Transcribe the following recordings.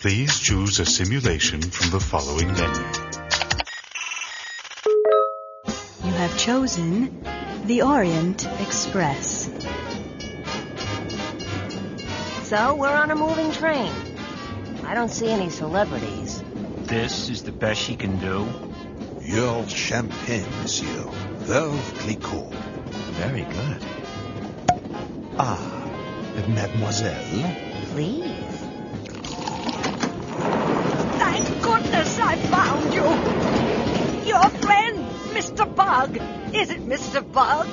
Please choose a simulation from the following menu. You have chosen the Orient Express. So we're on a moving train. I don't see any celebrities. This is the best she can do. Your champagne, monsieur. Veuve Clicquot. Very good. Ah, mademoiselle. Please. Bug. Is it Mr. Bug?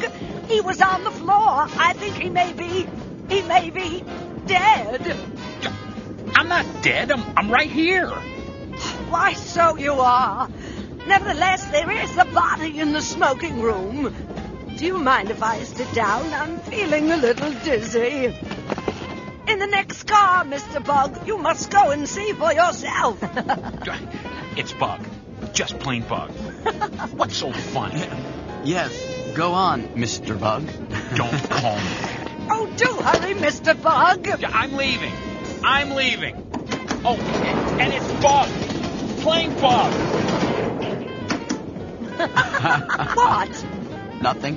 He was on the floor. I think he may be. He may be dead. I'm not dead. I'm, I'm right here. Why, so you are. Nevertheless, there is a body in the smoking room. Do you mind if I sit down? I'm feeling a little dizzy. In the next car, Mr. Bug. You must go and see for yourself. It's Bug. Just plain Bug. What's so funny? Yes, go on, Mr. Bug. Don't call me that. oh, do hurry, Mr. Bug. Yeah, I'm leaving. I'm leaving. Oh, and it's Bug. Plain Bug. What? Nothing.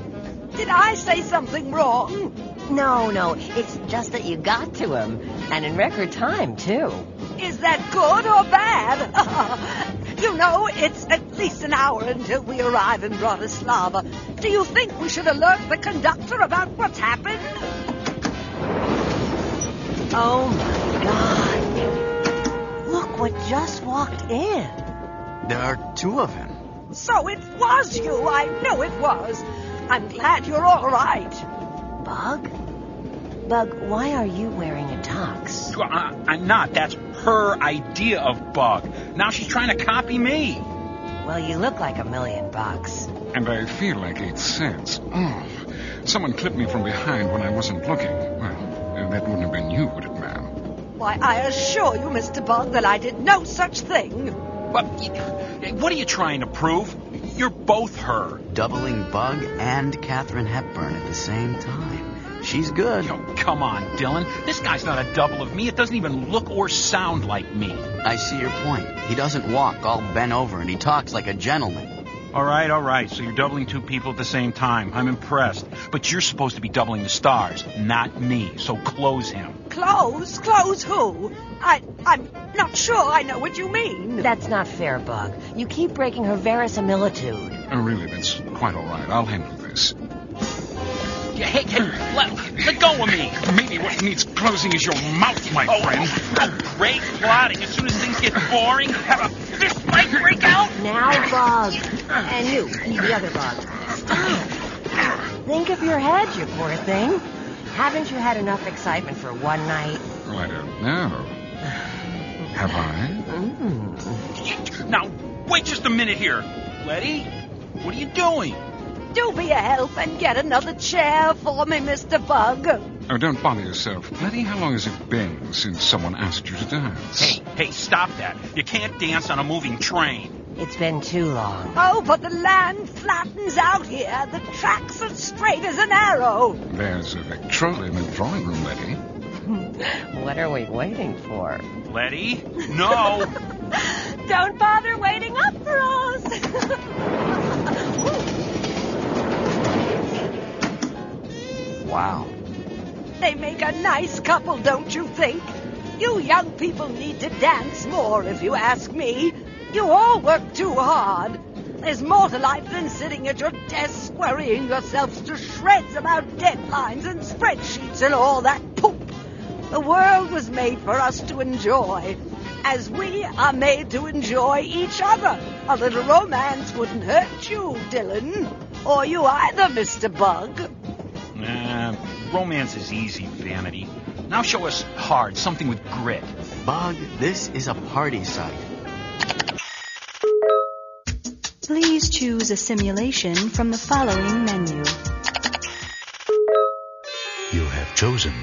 Did I say something wrong? Mm. No, no, it's just that you got to him. And in record time, too. Is that good or bad? You know, it's at least an hour until we arrive in Bratislava. Do you think we should alert the conductor about what's happened? Oh, my God. Look what just walked in. There are two of him. So it was you. I know it was. I'm glad you're all right. Bug? Bug, why are you wearing a tux? I, I'm not. That's her idea of Bug. Now she's trying to copy me. Well, you look like a million bucks. And I feel like eight cents. Oh, someone clipped me from behind when I wasn't looking. Well, that wouldn't have been you, would it, ma'am? Why, I assure you, Mr. Bug, that I did no such thing. What, what are you trying to prove? You're both her. Doubling Bug and Katharine Hepburn at the same time. She's good. Oh, come on, Dylan. This guy's not a double of me. It doesn't even look or sound like me. I see your point. He doesn't walk all bent over and he talks like a gentleman. All right, all right. So you're doubling two people at the same time. I'm impressed. But you're supposed to be doubling the stars, not me. So close him. Close? Close who? I, I'm not sure I know what you mean. That's not fair, Bug. You keep breaking her verisimilitude. Oh, really, that's quite all right. I'll handle this. Yeah, Hey, hey, let, let go of me. Maybe what needs closing is your mouth, my Oh, friend. oh, great plotting. As soon as things get boring, have a fist fight break out. Now, Bug. And you, the other Bug. Stop. Think of your head, you poor thing. Haven't you had enough excitement for one night? Well, I don't know. Have I? Mm. Now, wait just a minute here. Letty, what are you doing? Do be a help and get another chair for me, Mr. Bug. Oh, don't bother yourself. Letty, how long has it been since someone asked you to dance? Hey, hey, stop that. You can't dance on a moving train. It's been too long. Oh, but the land flattens out here. The tracks are straight as an arrow. There's a Victrola in the drawing room, Letty. What are we waiting for? Letty? No. Don't bother waiting up for us. Wow. they make a nice couple, don't you think? You young people need to dance more, if you ask me. You all work too hard. There's more to life than sitting at your desk worrying yourselves to shreds about deadlines and spreadsheets and all that poop. The world was made for us to enjoy, as we are made to enjoy each other. A little romance wouldn't hurt you, Dylan. Or you either, Mr. Bug. Nah, romance is easy, Vanity. Now show us hard, something with grit. Bug, this is a party site. Please choose a simulation from the following menu. You have chosen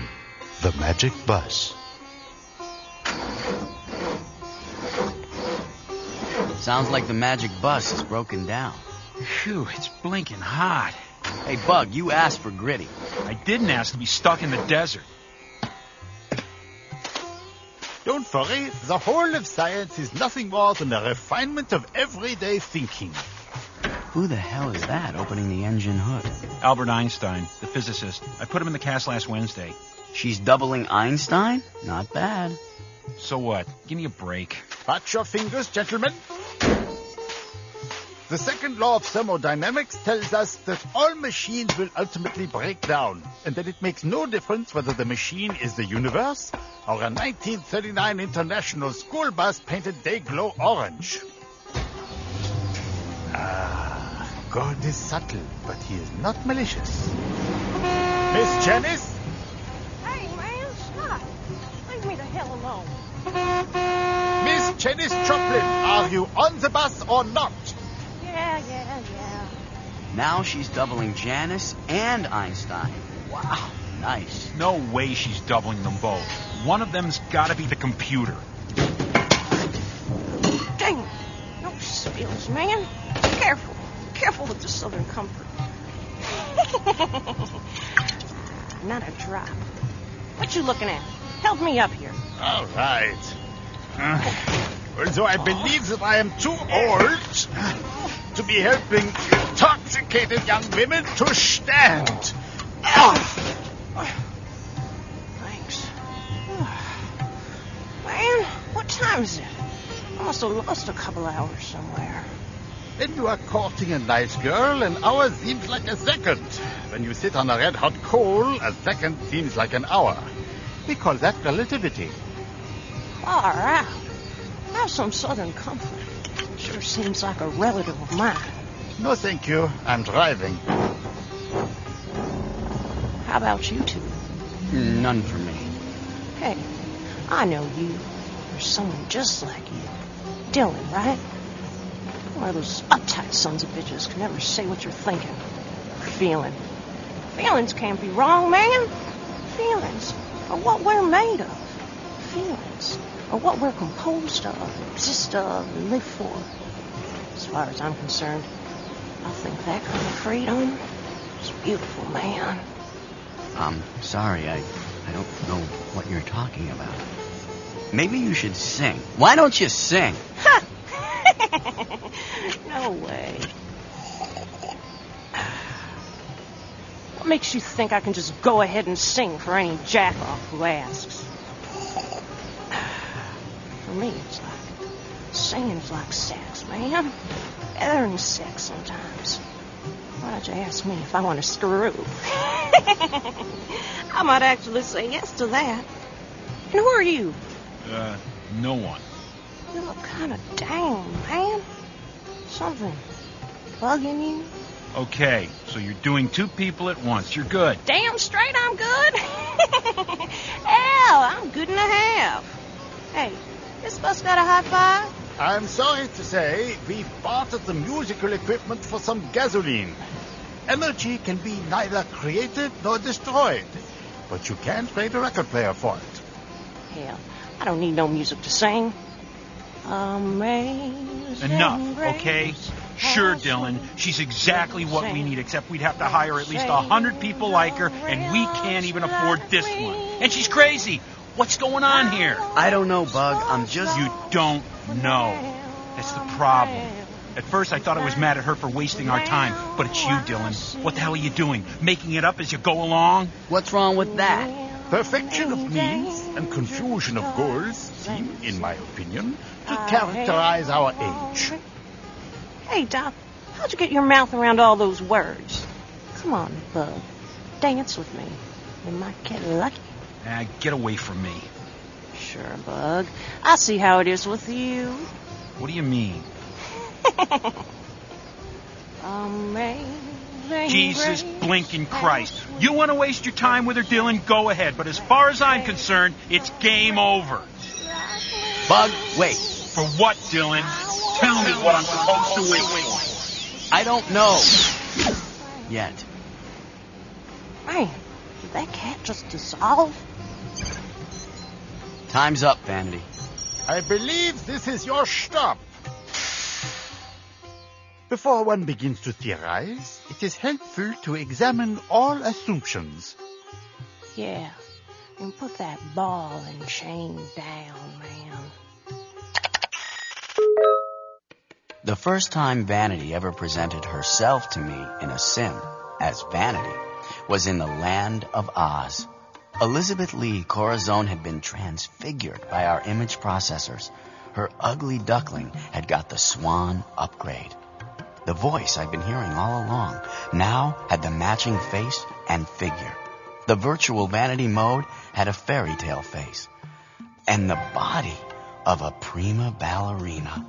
the Magic Bus. Sounds like the magic bus is broken down. Phew, it's blinking hot. Hey, Bug, you asked for gritty. I didn't ask to be stuck in the desert. Don't worry, the whole of science is nothing more than a refinement of everyday thinking. Who the hell is that opening the engine hood? Albert Einstein, the physicist. I put him in the cast last Wednesday. She's doubling Einstein? Not bad. So what? Give me a break. Watch your fingers, gentlemen. The second law of thermodynamics tells us that all machines will ultimately break down, and that it makes no difference whether the machine is the universe or a 1939 international school bus painted Day-Glo orange. Ah, God is subtle, but he is not malicious. Miss Janis? Hey, man, stop. Leave me the hell alone. Miss Janis Joplin, are you on the bus or not? Yeah, yeah, yeah. Now she's doubling Janis and Einstein. Wow, nice. No way she's doubling them both. One of them's got to be the computer. Dang it. No spills, man. Careful. Careful with the Southern Comfort. Not a drop. What you looking at? Help me up here. All right. Uh, although I believe that I am too old to be helping intoxicated young women to stand. Ah. Thanks. Man, what time is it? I must have lost a couple hours somewhere. When you are courting a nice girl, an hour seems like a second. When you sit on a red hot coal, a second seems like an hour. We call that relativity. Far out. Have some southern comfort. Sure seems like a relative of mine. No, thank you. I'm driving. How about you two? None for me. Hey, I know you. There's someone just like you. Dylan, right? One of those uptight sons of bitches can never say what you're thinking or feeling. Feelings can't be wrong, man. Feelings are what we're made of. Feelings are what we're composed of, exist of, and live for. As far as I'm concerned, I think that kind of freedom is beautiful, man. I'm sorry, I, I don't know what you're talking about. Maybe you should sing. Why don't you sing? no way. What makes you think I can just go ahead and sing for any jackoff who asks? For me, it's like singing's like sex, man. Better than sex sometimes. Why don't you ask me if I want to screw? I might actually say yes to that. And who are you? Uh, no one. You look kind of down, man. Something bugging you? Okay, so you're doing two people at once. You're good. Damn straight I'm good. Hell, I'm good and a half. Hey, this bus got a hi-fi? I'm sorry to say, we bartered the musical equipment for some gasoline. Energy can be neither created nor destroyed, but you can't trade a record player for it. Hell, I don't need no music to sing. Amazing Enough, grace, okay? Sure, Dylan. She's exactly what we need, except we'd have to hire at least a hundred people like her, and we can't even afford this one. And she's crazy. What's going on here? I don't know, Bug. I'm just. You don't know. That's the problem. At first, I thought I was mad at her for wasting our time, but it's you, Dylan. What the hell are you doing? Making it up as you go along? What's wrong with that? Perfection of means and confusion of goals seem, in my opinion, to uh, characterize our age. Hey, Doc, how'd you get your mouth around all those words? Come on, Bug. Dance with me. You might get lucky. Ah, get away from me. Sure, Bug. I see how it is with you. What do you mean? Amazing. Jesus grace, blinking Christ. You want to waste your time with her, Dylan? Go ahead. But as far as I'm concerned, it's game over. Bug, wait. For what, Dylan? Tell me what I'm supposed to wait for. I don't know. Yet. Man, did that cat just dissolve? Time's up, Vanity. I believe this is your stop. Before one begins to theorize, it is helpful to examine all assumptions. Yeah. And put that ball and chain down, man. The first time Vanity ever presented herself to me in a sim as Vanity was in the land of Oz. Elizabeth Lee Corazon had been transfigured by our image processors. Her ugly duckling had got the swan upgrade. The voice I'd been hearing all along now had the matching face and figure. The virtual vanity mode had a fairy tale face. And the body of a prima ballerina.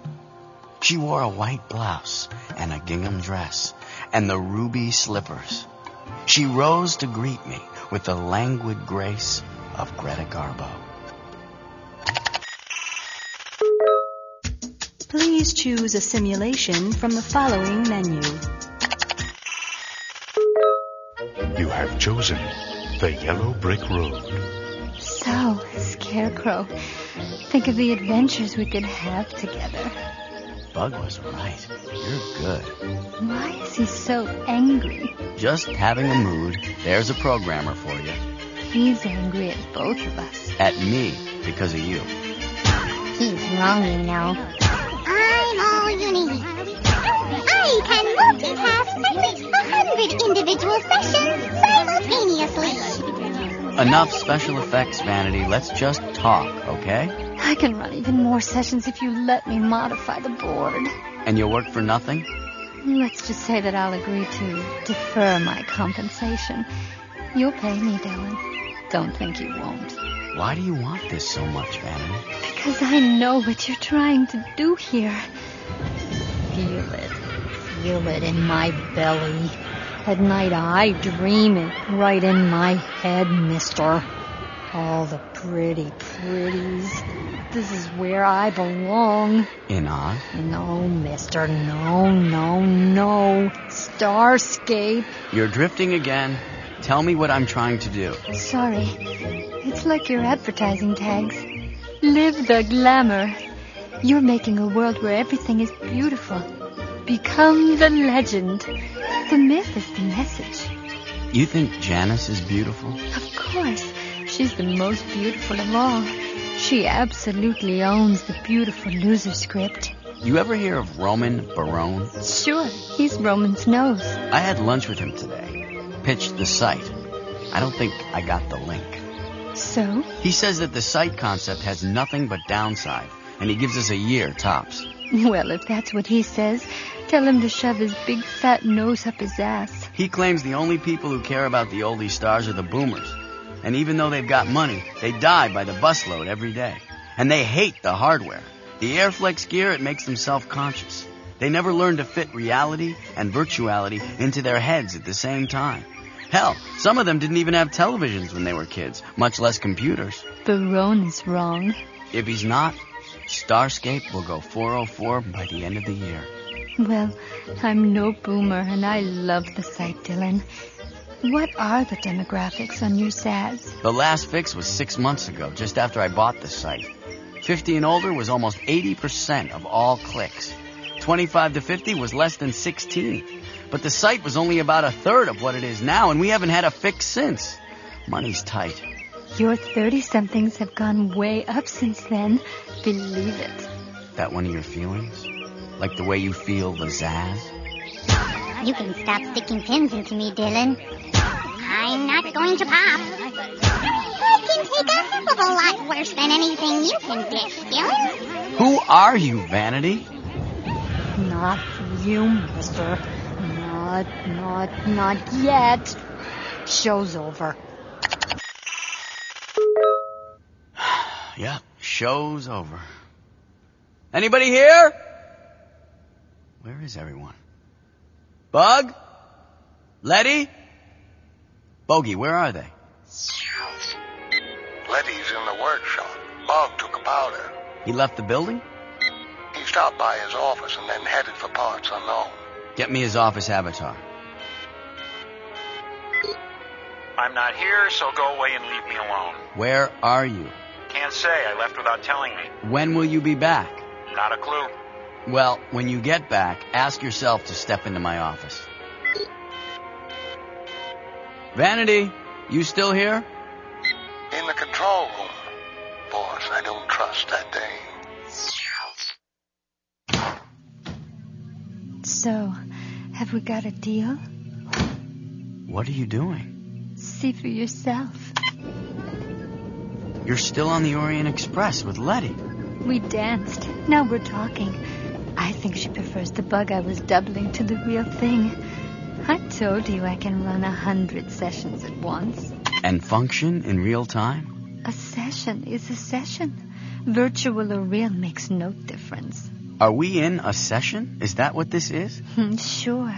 She wore a white blouse and a gingham dress and the ruby slippers. She rose to greet me with the languid grace of Greta Garbo. Please choose a simulation from the following menu. You have chosen the Yellow Brick Road. So, Scarecrow, think of the adventures we could have together. Bug was right. You're good. Why is he so angry? Just having a mood. There's a programmer for you. He's angry at both of us. At me, because of you. He's wrong, you know. I'm all you need. I can multitask at least a hundred individual sessions simultaneously. Enough special effects, Vanity. Let's just talk, okay? I can run even more sessions if you let me modify the board. And you'll work for nothing? Let's just say that I'll agree to defer my compensation. You'll pay me, Dylan. Don't think you won't. Why do you want this so much, Vanity? Because I know what you're trying to do here. Feel it. Feel it in my belly. At night I dream it right in my head, mister. All the pretty pretties. This is where I belong. In Oz? No, mister. No, no, no. Starscape. You're drifting again. Tell me what I'm trying to do. Sorry. It's like your advertising tags. Live the glamour. You're making a world where everything is beautiful. Become the legend. The myth is the message. You think Janis is beautiful? Of course. She's the most beautiful of all. She absolutely owns the beautiful loser script. You ever hear of Roman Barone? Sure, he's Roman's nose. I had lunch with him today. Pitched the site. I don't think I got the link. So? He says that the site concept has nothing but downside, and he gives us a year tops. Well, if that's what he says, tell him to shove his big fat nose up his ass. He claims the only people who care about the oldie stars are the boomers. And even though they've got money, they die by the busload every day. And they hate the hardware. The Airflex gear, it makes them self-conscious. They never learn to fit reality and virtuality into their heads at the same time. Hell, some of them didn't even have televisions when they were kids, much less computers. Barone is wrong. If he's not, Starscape will go 404 by the end of the year. Well, I'm no boomer, and I love the site, Dylan. What are the demographics on your SAS? The last fix was six months ago, just after I bought the site. 50 and older was almost 80% of all clicks. 25 to 50 was less than 16. But the site was only about a third of what it is now, and we haven't had a fix since. Money's tight. Your 30 somethings have gone way up since then. Believe it. That one of your feelings? Like the way you feel the Zaz? You can stop sticking pins into me, Dylan. I'm not going to pop. I can take a hell of a lot worse than anything you can dish, Dylan. Who are you, Vanity? Not you, mister. Not, not, not yet. Show's over. yeah, show's over. Anybody here? Where is everyone? Bug? Letty? Bogey, where are they? Letty's in the workshop. Bug took a powder. He left the building? He stopped by his office and then headed for parts unknown. Get me his office avatar. I'm not here, so go away and leave me alone. Where are you? Can't say. I left without telling me. When will you be back? Not a clue. Well, when you get back, ask yourself to step into my office. Vanity, you still here? In in the control room. Boss, I don't trust that thing. So, have we got a deal? What are you doing? See for yourself. You're still on the Orient Express with Letty. We danced. Now we're talking. I think she prefers the bug I was doubling to the real thing. I told you I can run a hundred sessions at once. And function in real time? A session is a session. Virtual or real makes no difference. Are we in a session? Is that what this is? Hmm, sure.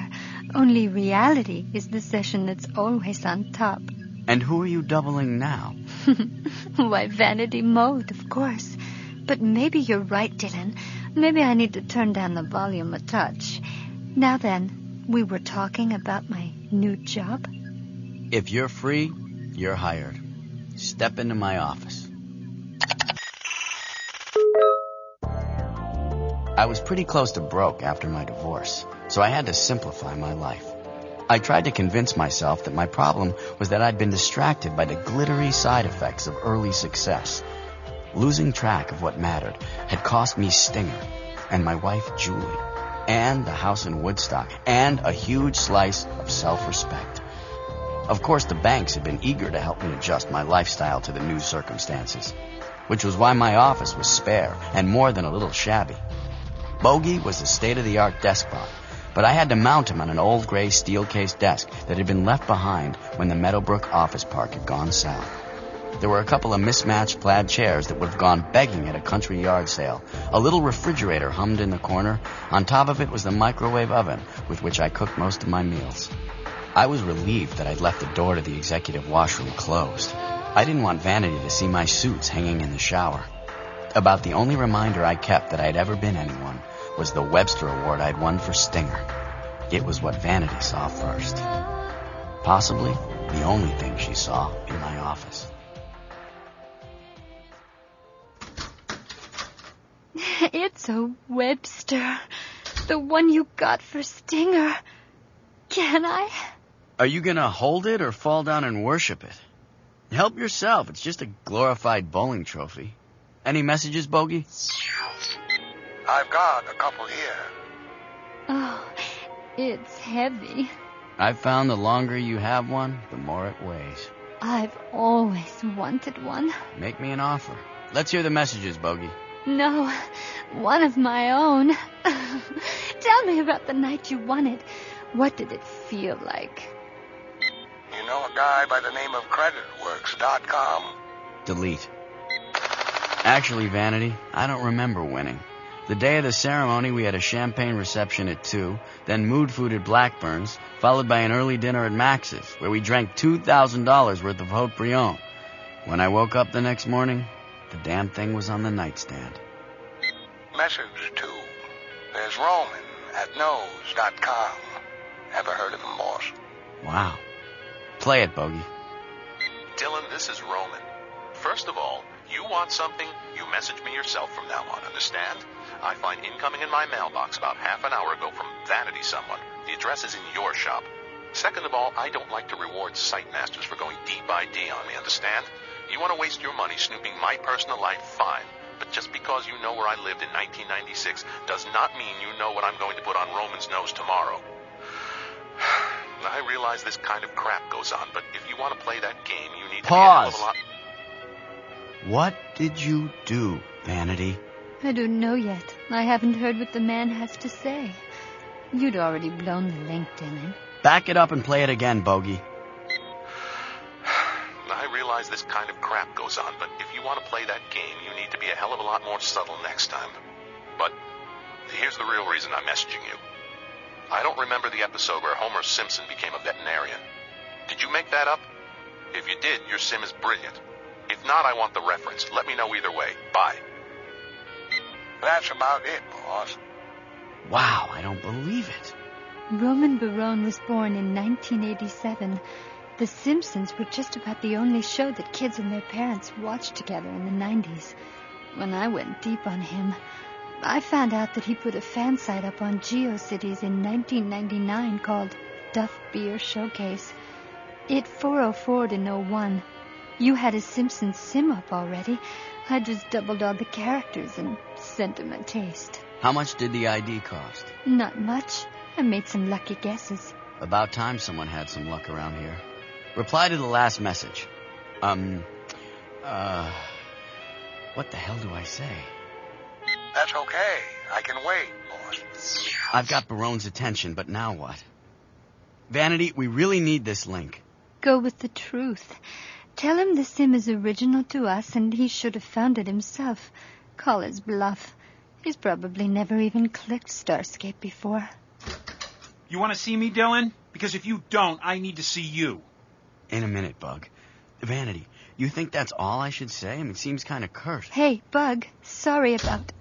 Only reality is the session that's always on top. And who are you doubling now? Why, vanity mode, of course. But maybe you're right, Dylan. Maybe I need to turn down the volume a touch. Now then, we were talking about my new job. If you're free, you're hired. Step into my office. I was pretty close to broke after my divorce, so I had to simplify my life. I tried to convince myself that my problem was that I'd been distracted by the glittery side effects of early success. Losing track of what mattered had cost me Stinger and my wife Julie and the house in Woodstock and a huge slice of self-respect. Of course, the banks had been eager to help me adjust my lifestyle to the new circumstances, which was why my office was spare and more than a little shabby. Bogey was a state-of-the-art deskbot, but I had to mount him on an old gray steel-cased desk that had been left behind when the Meadowbrook office park had gone south. There were a couple of mismatched plaid chairs that would have gone begging at a country yard sale. A little refrigerator hummed in the corner. On top of it was the microwave oven with which I cooked most of my meals. I was relieved that I'd left the door to the executive washroom closed. I didn't want Vanity to see my suits hanging in the shower. About the only reminder I kept that I'd ever been anyone was the Webster Award I'd won for Stinger. It was what Vanity saw first. Possibly the only thing she saw in my office. It's a Webster. The one you got for Stinger. Can I? Are you gonna hold it or fall down and worship it? Help yourself. It's just a glorified bowling trophy. Any messages, Bogey? I've got a couple here. Oh, it's heavy. I've found the longer you have one, the more it weighs. I've always wanted one. Make me an offer. Let's hear the messages, Bogey. No, one of my own. Tell me about the night you won it. What did it feel like? You know a guy by the name of CreditWorks.com? Delete. Actually, Vanity, I don't remember winning. The day of the ceremony, we had a champagne reception at 2, then mood food at Blackburn's, followed by an early dinner at Max's, where we drank $2,000 worth of Haut Brion. When I woke up the next morning, the damn thing was on the nightstand. Message to. There's Roman at nose.com. Ever heard of him, boss? Wow. Play it, Bogey. Dylan, this is Roman. First of all, you want something, you message me yourself from now on, understand? I find incoming in my mailbox about half an hour ago from Vanity someone. The address is in your shop. Second of all, I don't like to reward site masters for going D by D on me, understand? You want to waste your money snooping my personal life, fine. But just because you know where I lived in 1996 does not mean you know what I'm going to put on Roman's nose tomorrow. I realize this kind of crap goes on, but if you want to play that game, you need to Pause. be a hell of. What did you do, Vanity? I don't know yet. I haven't heard what the man has to say. You'd already blown the link, Dylan. Back it up and play it again, Bogey. I realize this kind of crap goes on, but if you want to play that game, you need to be a hell of a lot more subtle next time. But here's the real reason I'm messaging you. I don't remember the episode where Homer Simpson became a veterinarian. Did you make that up? If you did, your sim is brilliant. If not, I want the reference. Let me know either way. Bye. That's about it, boss. Wow, I don't believe it. Roman Barone was born in 1987. The Simpsons were just about the only show that kids and their parents watched together in the 90s. When I went deep on him, I found out that he put a fan site up on GeoCities in 1999 called Duff Beer Showcase. It 404 in 01. You had a Simpsons sim up already. I just doubled all the characters and sent him a taste. How much did the ID cost? Not much. I made some lucky guesses. About time someone had some luck around here. Reply to the last message. Um, uh, what the hell do I say? That's okay. I can wait, boss. I've got Barone's attention, but now what? Vanity, we really need this link. Go with the truth. Tell him the sim is original to us and he should have found it himself. Call his bluff. He's probably never even clicked Starscape before. You want to see me, Dylan? Because if you don't, I need to see you. In a minute, Bug. Vanity, you think that's all I should say? I mean, it seems kind of curt. Hey, Bug. Sorry about.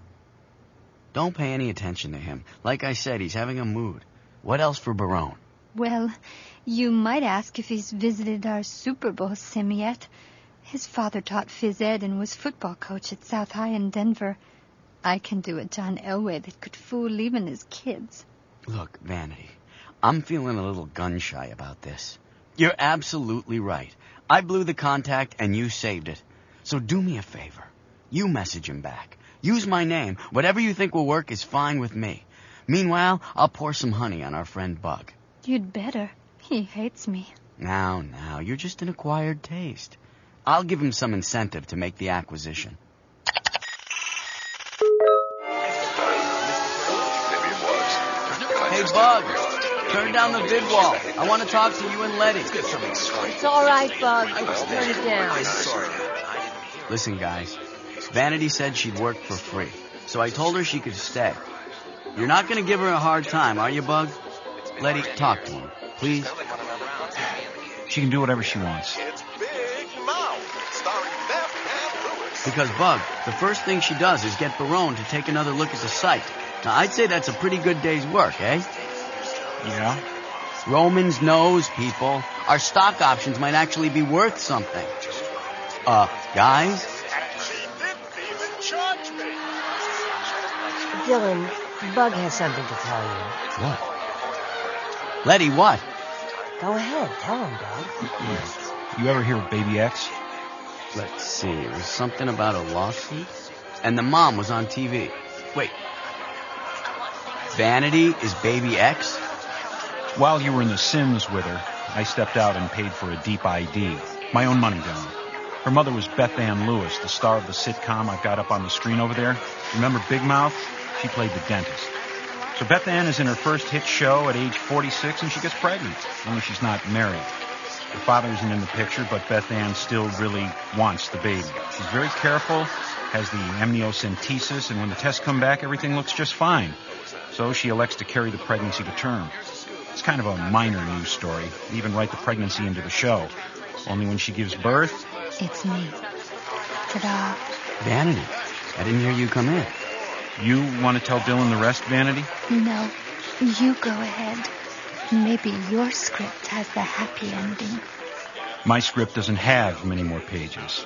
Don't pay any attention to him. Like I said, he's having a mood. What else for Barone? Well, you might ask if he's visited our Super Bowl sim yet. His father taught phys ed and was football coach at South High in Denver. I can do a John Elway that could fool even his kids. Look, Vanity, I'm feeling a little gun shy about this. You're absolutely right. I blew the contact and you saved it. So do me a favor. You message him back. Use my name. Whatever you think will work is fine with me. Meanwhile, I'll pour some honey on our friend Bug. You'd better. He hates me. Now, now, you're just an acquired taste. I'll give him some incentive to make the acquisition. Hey, Bug, turn down the vid wall. I want to talk to you and Letty. It's all right, Bug. Turn it down. I'm sorry. Listen, guys. Vanity said she'd work for free, so I told her she could stay. You're not going to give her a hard time, are you, Bug? Letty, talk to him, please. She can do whatever she wants. Because, Bug, the first thing she does is get Barone to take another look at the site. Now, I'd say that's a pretty good day's work, eh? Yeah? Roman's nose, people. Our stock options might actually be worth something. Uh, guys? Dylan, Bug has something to tell you. What? Letty, what? Go ahead, tell him, Bug. You ever hear of Baby X? Let's see. It was something about a lawsuit. And the mom was on TV. Wait. Vanity is Baby X? While you were in The Sims with her, I stepped out and paid for a deep ID. My own money, Dylan. Her mother was Beth Ann Lewis, the star of the sitcom I've got up on the screen over there. Remember Big Mouth? She played the dentist. So Beth Ann is in her first hit show at age 46 and she gets pregnant, only she's not married. Her father isn't in the picture, but Beth Ann still really wants the baby. She's very careful, has the amniocentesis, and when the tests come back, everything looks just fine. So she elects to carry the pregnancy to term. It's kind of a minor news story. They even write the pregnancy into the show. Only when she gives birth. It's me. Ta-da. Vanity. I didn't hear you come in. You want to tell Dylan the rest, Vanity? No, you go ahead. Maybe your script has the happy ending. My script doesn't have many more pages.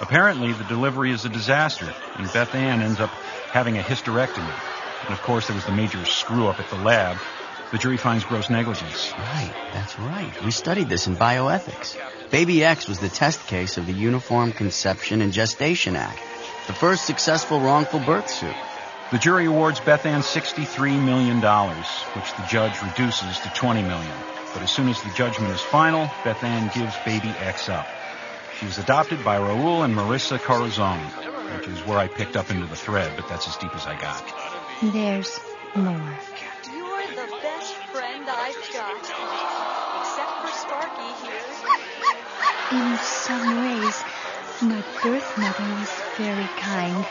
Apparently, the delivery is a disaster, and Beth Ann ends up having a hysterectomy. And of course, there was the major screw up at the lab. The jury finds gross negligence. Right, that's right. We studied this in bioethics. Baby X was the test case of the Uniform Conception and Gestation Act, the first successful wrongful birth suit. The jury awards Beth Ann $63 million, which the judge reduces to 20 million. But as soon as the judgment is final, Beth Ann gives baby X up. She was adopted by Raul and Marissa Corazon, which is where I picked up into the thread, but that's as deep as I got. There's more. In some ways, my birth mother was very kind.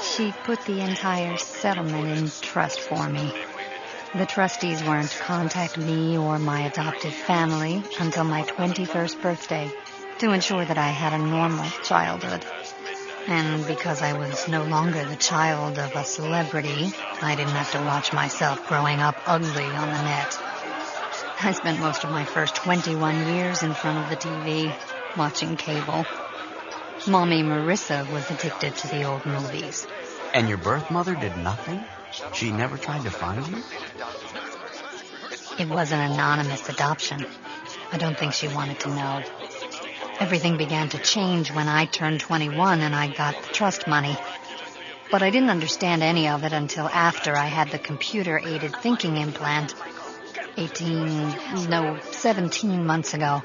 She put the entire settlement in trust for me. The trustees weren't to contact me or my adopted family until my 21st birthday to ensure that I had a normal childhood. And because I was no longer the child of a celebrity, I didn't have to watch myself growing up ugly on the net. I spent most of my first 21 years in front of the TV, watching cable. Mommy Marissa was addicted to the old movies. And your birth mother did nothing? She never tried to find you? It was an anonymous adoption. I don't think she wanted to know. Everything began to change when I turned 21 and I got the trust money. But I didn't understand any of it until after I had the computer aided thinking implant 18, no, 17 months ago.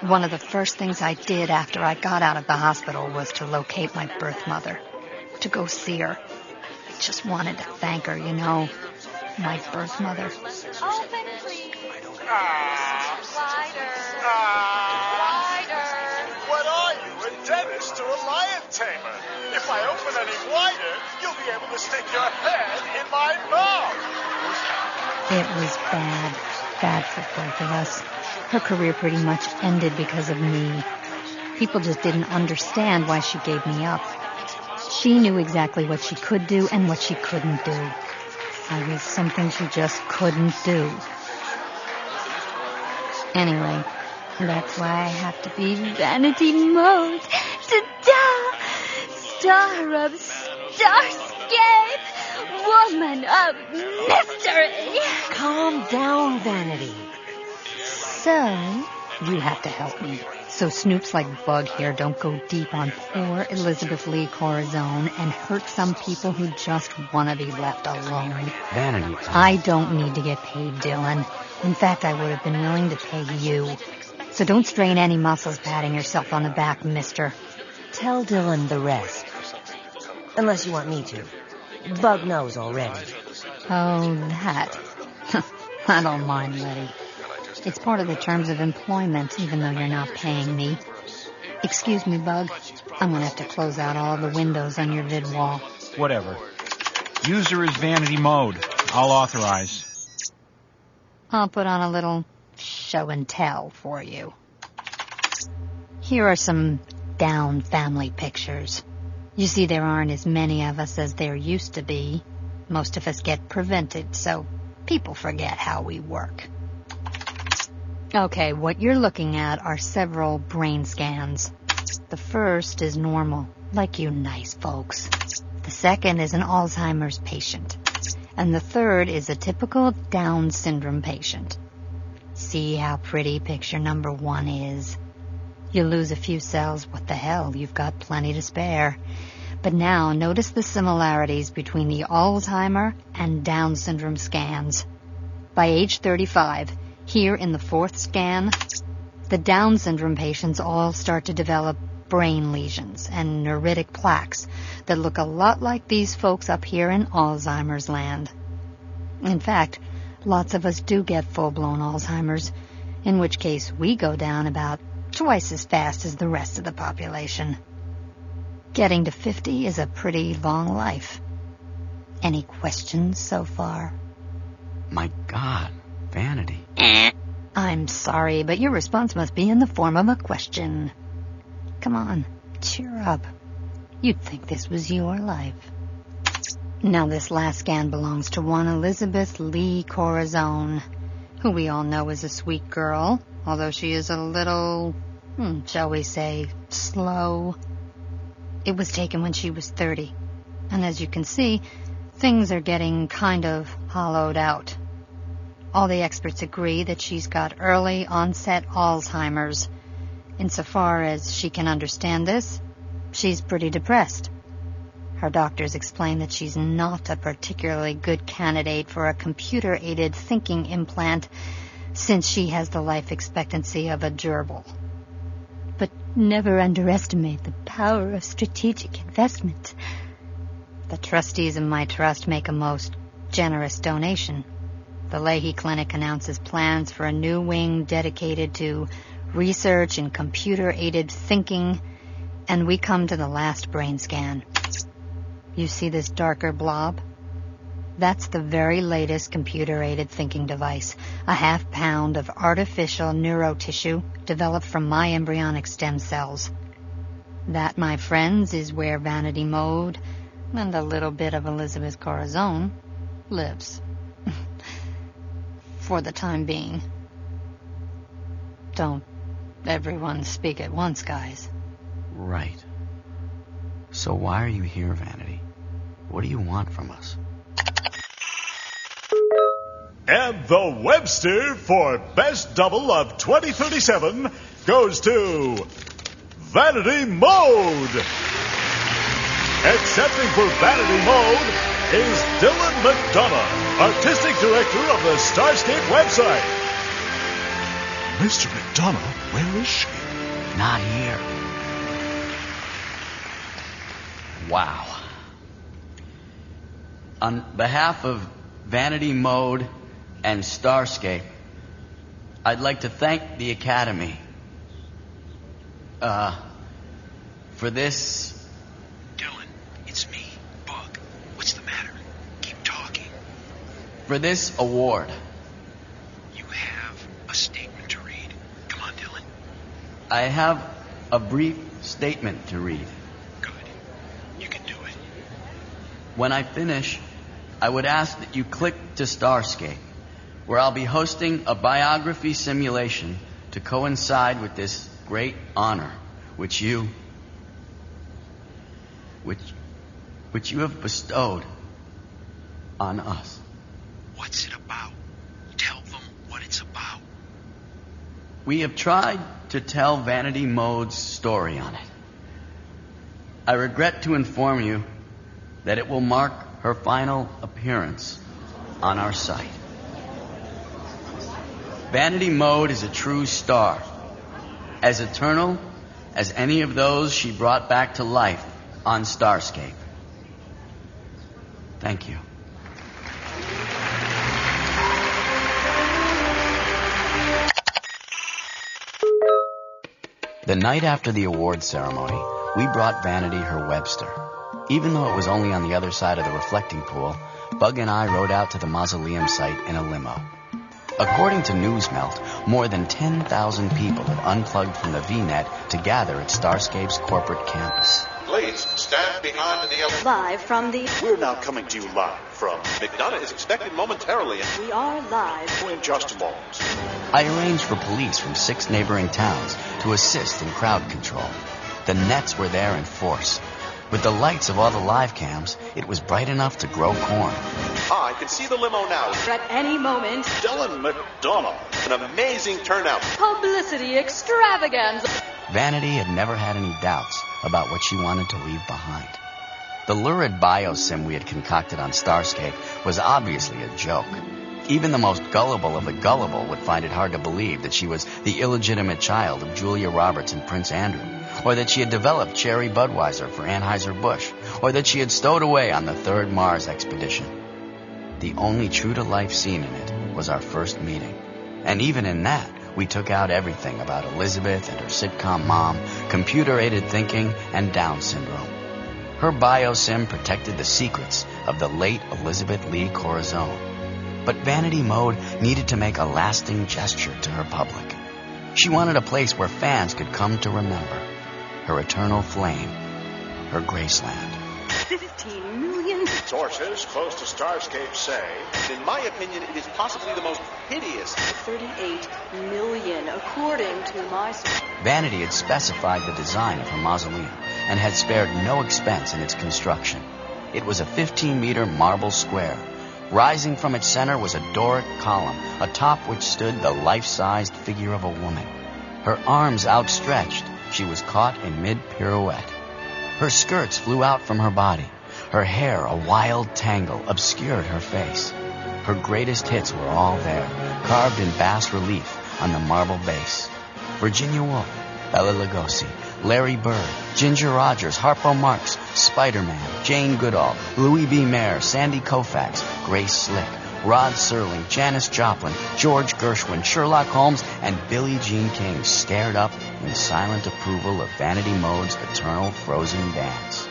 One of the first things I did after I got out of the hospital was to locate my birth mother, to go see her. I just wanted to thank her, you know, my birth mother. Open, please. Wider. Wider. What are you, a dentist or a lion tamer? If I open any wider, you'll be able to stick your head in my mouth. It was bad, bad for both of us. Her career pretty much ended because of me. People just didn't understand why she gave me up. She knew exactly what she could do and what she couldn't do. I was something she just couldn't do. Anyway, that's why I have to be vanity mode. Ta-da! Star of Starscape! Woman of mystery! Calm down, Vanity. So, you have to help me. So snoops like Bug here don't go deep on poor Elizabeth Lee Corazon and hurt some people who just want to be left alone. Vanity. I don't need to get paid, Dylan. In fact, I would have been willing to pay you. So don't strain any muscles patting yourself on the back, mister. Tell Dylan the rest. Unless you want me to. Bug knows already. Oh, that. I don't mind, Letty. It's part of the terms of employment, even though you're not paying me. Excuse me, Bug. I'm gonna have to close out all the windows on your vid wall. Whatever. User is vanity mode. I'll authorize. I'll put on a little show and tell for you. Here are some down family pictures. You see, there aren't as many of us as there used to be. Most of us get prevented, so people forget how we work. Okay, what you're looking at are several brain scans. The first is normal, like you nice folks. The second is an Alzheimer's patient. And the third is a typical Down syndrome patient. See how pretty picture number one is. You lose a few cells, what the hell, you've got plenty to spare. But now notice the similarities between the Alzheimer and Down syndrome scans. By age 35, here in the fourth scan, the Down syndrome patients all start to develop brain lesions and neuritic plaques that look a lot like these folks up here in Alzheimer's land. In fact, lots of us do get full-blown Alzheimer's, in which case we go down about twice as fast as the rest of the population. Getting to 50 is a pretty long life. Any questions so far? My God, Vanity. Eh. I'm sorry, but your response must be in the form of a question. Come on, cheer up. You'd think this was your life. Now, this last scan belongs to one Elizabeth Lee Corazon, who we all know is a sweet girl, although she is a little, hmm, shall we say, slow. It was taken when she was 30, and as you can see, things are getting kind of hollowed out. All the experts agree that she's got early onset Alzheimer's. Insofar as she can understand this, she's pretty depressed. Her doctors explain that she's not a particularly good candidate for a computer aided thinking implant since she has the life expectancy of a gerbil. Never underestimate the power of strategic investment. The trustees of my trust make a most generous donation. The Lahey Clinic announces plans for a new wing dedicated to research in computer aided thinking, and we come to the last brain scan. You see this darker blob? That's the very latest computer aided thinking device, a half pound of artificial neurotissue developed from my embryonic stem cells. That, my friends, is where Vanity Mode and a little bit of Elizabeth Corazon lives. For the time being. Don't everyone speak at once, guys. Right. So why are you here, Vanity? What do you want from us? And the Webster for Best Double of 2037 goes to Vanity Mode. Accepting for Vanity Mode is Dylan McDonough, Artistic Director of the Starscape website. Mr. McDonough, where is she? Not here. Wow. On behalf of Vanity Mode and Starscape, I'd like to thank the Academy uh, for this. Dylan, it's me, Bug. What's the matter? Keep talking. For this award. You have a statement to read. Come on, Dylan. I have a brief statement to read. Good. You can do it. When I finish, I would ask that you click to Starscape, where I'll be hosting a biography simulation to coincide with this great honor which you which which you have bestowed on us. What's it about? Tell them what it's about. We have tried to tell Vanity Mode's story on it. I regret to inform you that it will mark her final appearance on our site. Vanity Mode is a true star, as eternal as any of those she brought back to life on Starscape. Thank you. The night after the award ceremony, we brought Vanity her Webster. Even though it was only on the other side of the reflecting pool, Bug and I rode out to the mausoleum site in a limo. According to Newsmelt, more than 10,000 people had unplugged from the VNet to gather at Starscape's corporate campus. Please stand behind the ele- Live from the. We're now coming to you live from McDonough is expected momentarily. We are live. in just a moment. I arranged for police from six neighboring towns to assist in crowd control. The nets were there in force. With the lights of all the live cams, it was bright enough to grow corn. Ah, I can see the limo now. At any moment, Dylan McDonough. An amazing turnout. publicity extravaganza. Vanity had never had any doubts about what she wanted to leave behind. The lurid biosim we had concocted on Starscape was obviously a joke. Even the most gullible of the gullible would find it hard to believe that she was the illegitimate child of Julia Roberts and Prince Andrew, or that she had developed Cherry Budweiser for Anheuser-Busch, or that she had stowed away on the third Mars expedition. The only true-to-life scene in it was our first meeting. And even in that, we took out everything about Elizabeth and her sitcom mom, computer-aided thinking, and Down syndrome. Her biosim protected the secrets of the late Elizabeth Lee Corazon. But Vanity Mode needed to make a lasting gesture to her public. She wanted a place where fans could come to remember her eternal flame, her Graceland. 15 million. Sources close to Starscape say In my opinion, it is possibly the most hideous. 38 million, according to my. s- Vanity had specified the design of her mausoleum and had spared no expense in its construction. It was a 15 meter marble square. Rising from its center was a Doric column, atop which stood the life-sized figure of a woman. Her arms outstretched, she was caught in mid-pirouette. Her skirts flew out from her body. Her hair, a wild tangle, obscured her face. Her greatest hits were all there, carved in bas relief on the marble base. Virginia Woolf, Bela Lugosi, Larry Bird, Ginger Rogers, Harpo Marx, Spider-Man, Jane Goodall, Louis B. Mayer, Sandy Koufax, Grace Slick, Rod Serling, Janis Joplin, George Gershwin, Sherlock Holmes, and Billie Jean King stared up in silent approval of Vanity Mode's eternal frozen dance.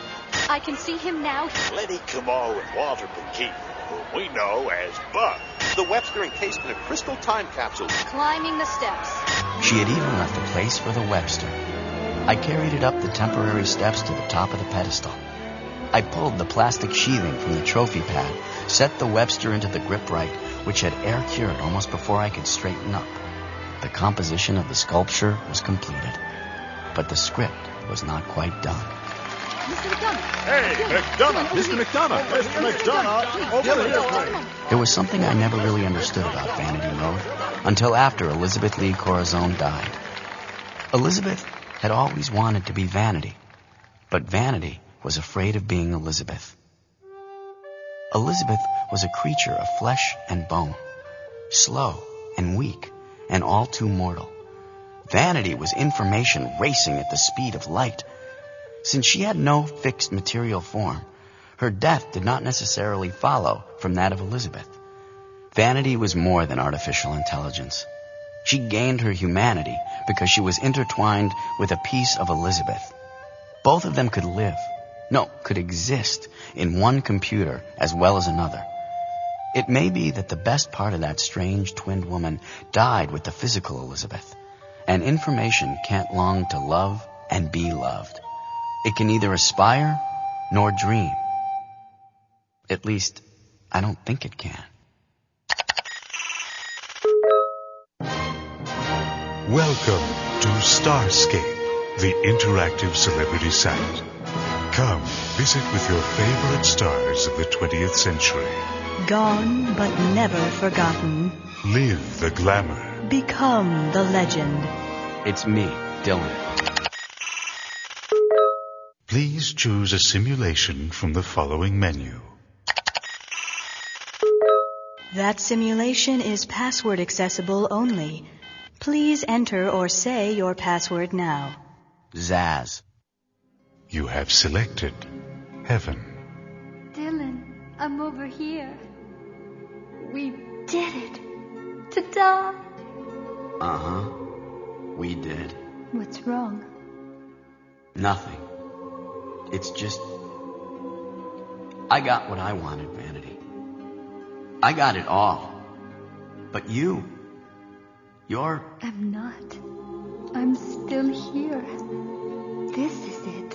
I can see him now. Lenny Kamal and Walter McKee, whom we know as Bug. The Webster encased in a crystal time capsule. Climbing the steps. She had even left a place for the Webster. I carried it up the temporary steps to the top of the pedestal. I pulled the plastic sheathing from the trophy pad, set the Webster into the grip right, which had air cured almost before I could straighten up. The composition of the sculpture was completed, but the script was not quite done. Mr. McDonough. Hey, McDonough! Mr. McDonough. Mr. McDonough, over here, please. There was something I never really understood about Vanity Mode until after Elizabeth Lee Corazon died. Elizabeth had always wanted to be Vanity, but Vanity was afraid of being Elizabeth. Elizabeth was a creature of flesh and bone, slow and weak and all too mortal. Vanity was information racing at the speed of light. Since she had no fixed material form, her death did not necessarily follow from that of Elizabeth. Vanity was more than artificial intelligence. She gained her humanity because she was intertwined with a piece of Elizabeth. Both of them could live, no, could exist in one computer as well as another. It may be that the best part of that strange twinned woman died with the physical Elizabeth, and information can't long to love and be loved. It can neither aspire nor dream. At least, I don't think it can. Welcome to Starscape, the interactive celebrity site. Come, visit with your favorite stars of the 20th century. Gone but never forgotten. Live the glamour. Become the legend. It's me, Dylan. Please choose a simulation from the following menu. That simulation is password accessible only. Please enter or say your password now. Zaz. You have selected Heaven. Dylan, I'm over here. We did it. Ta-da! Uh-huh. We did. What's wrong? Nothing. It's just... I got what I wanted, Vanity. I got it all. But you... You're... I'm not. I'm still here. This is it.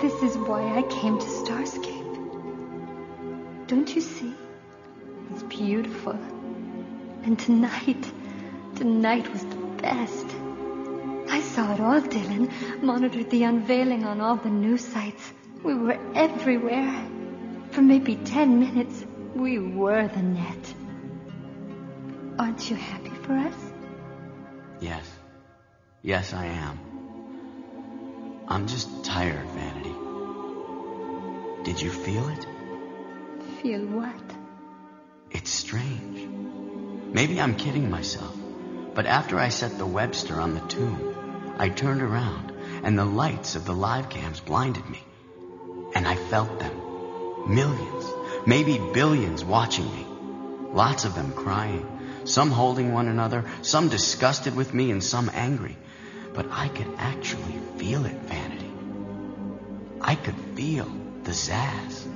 This is why I came to Starscape. Don't you see? It's beautiful. And tonight, tonight was the best. I saw it all, Dylan. Monitored the unveiling on all the news sites. We were everywhere. For maybe ten minutes, we were the net. Aren't you happy for us? Yes. Yes, I am. I'm just tired, Vanity. Did you feel it? Feel what? It's strange. Maybe I'm kidding myself, but after I set the Webster on the tomb, I turned around and the lights of the live cams blinded me. And I felt them. Millions, maybe billions watching me. Lots of them crying, some holding one another, some disgusted with me, and some angry. But I could actually feel it, Vanity. I could feel the zaz.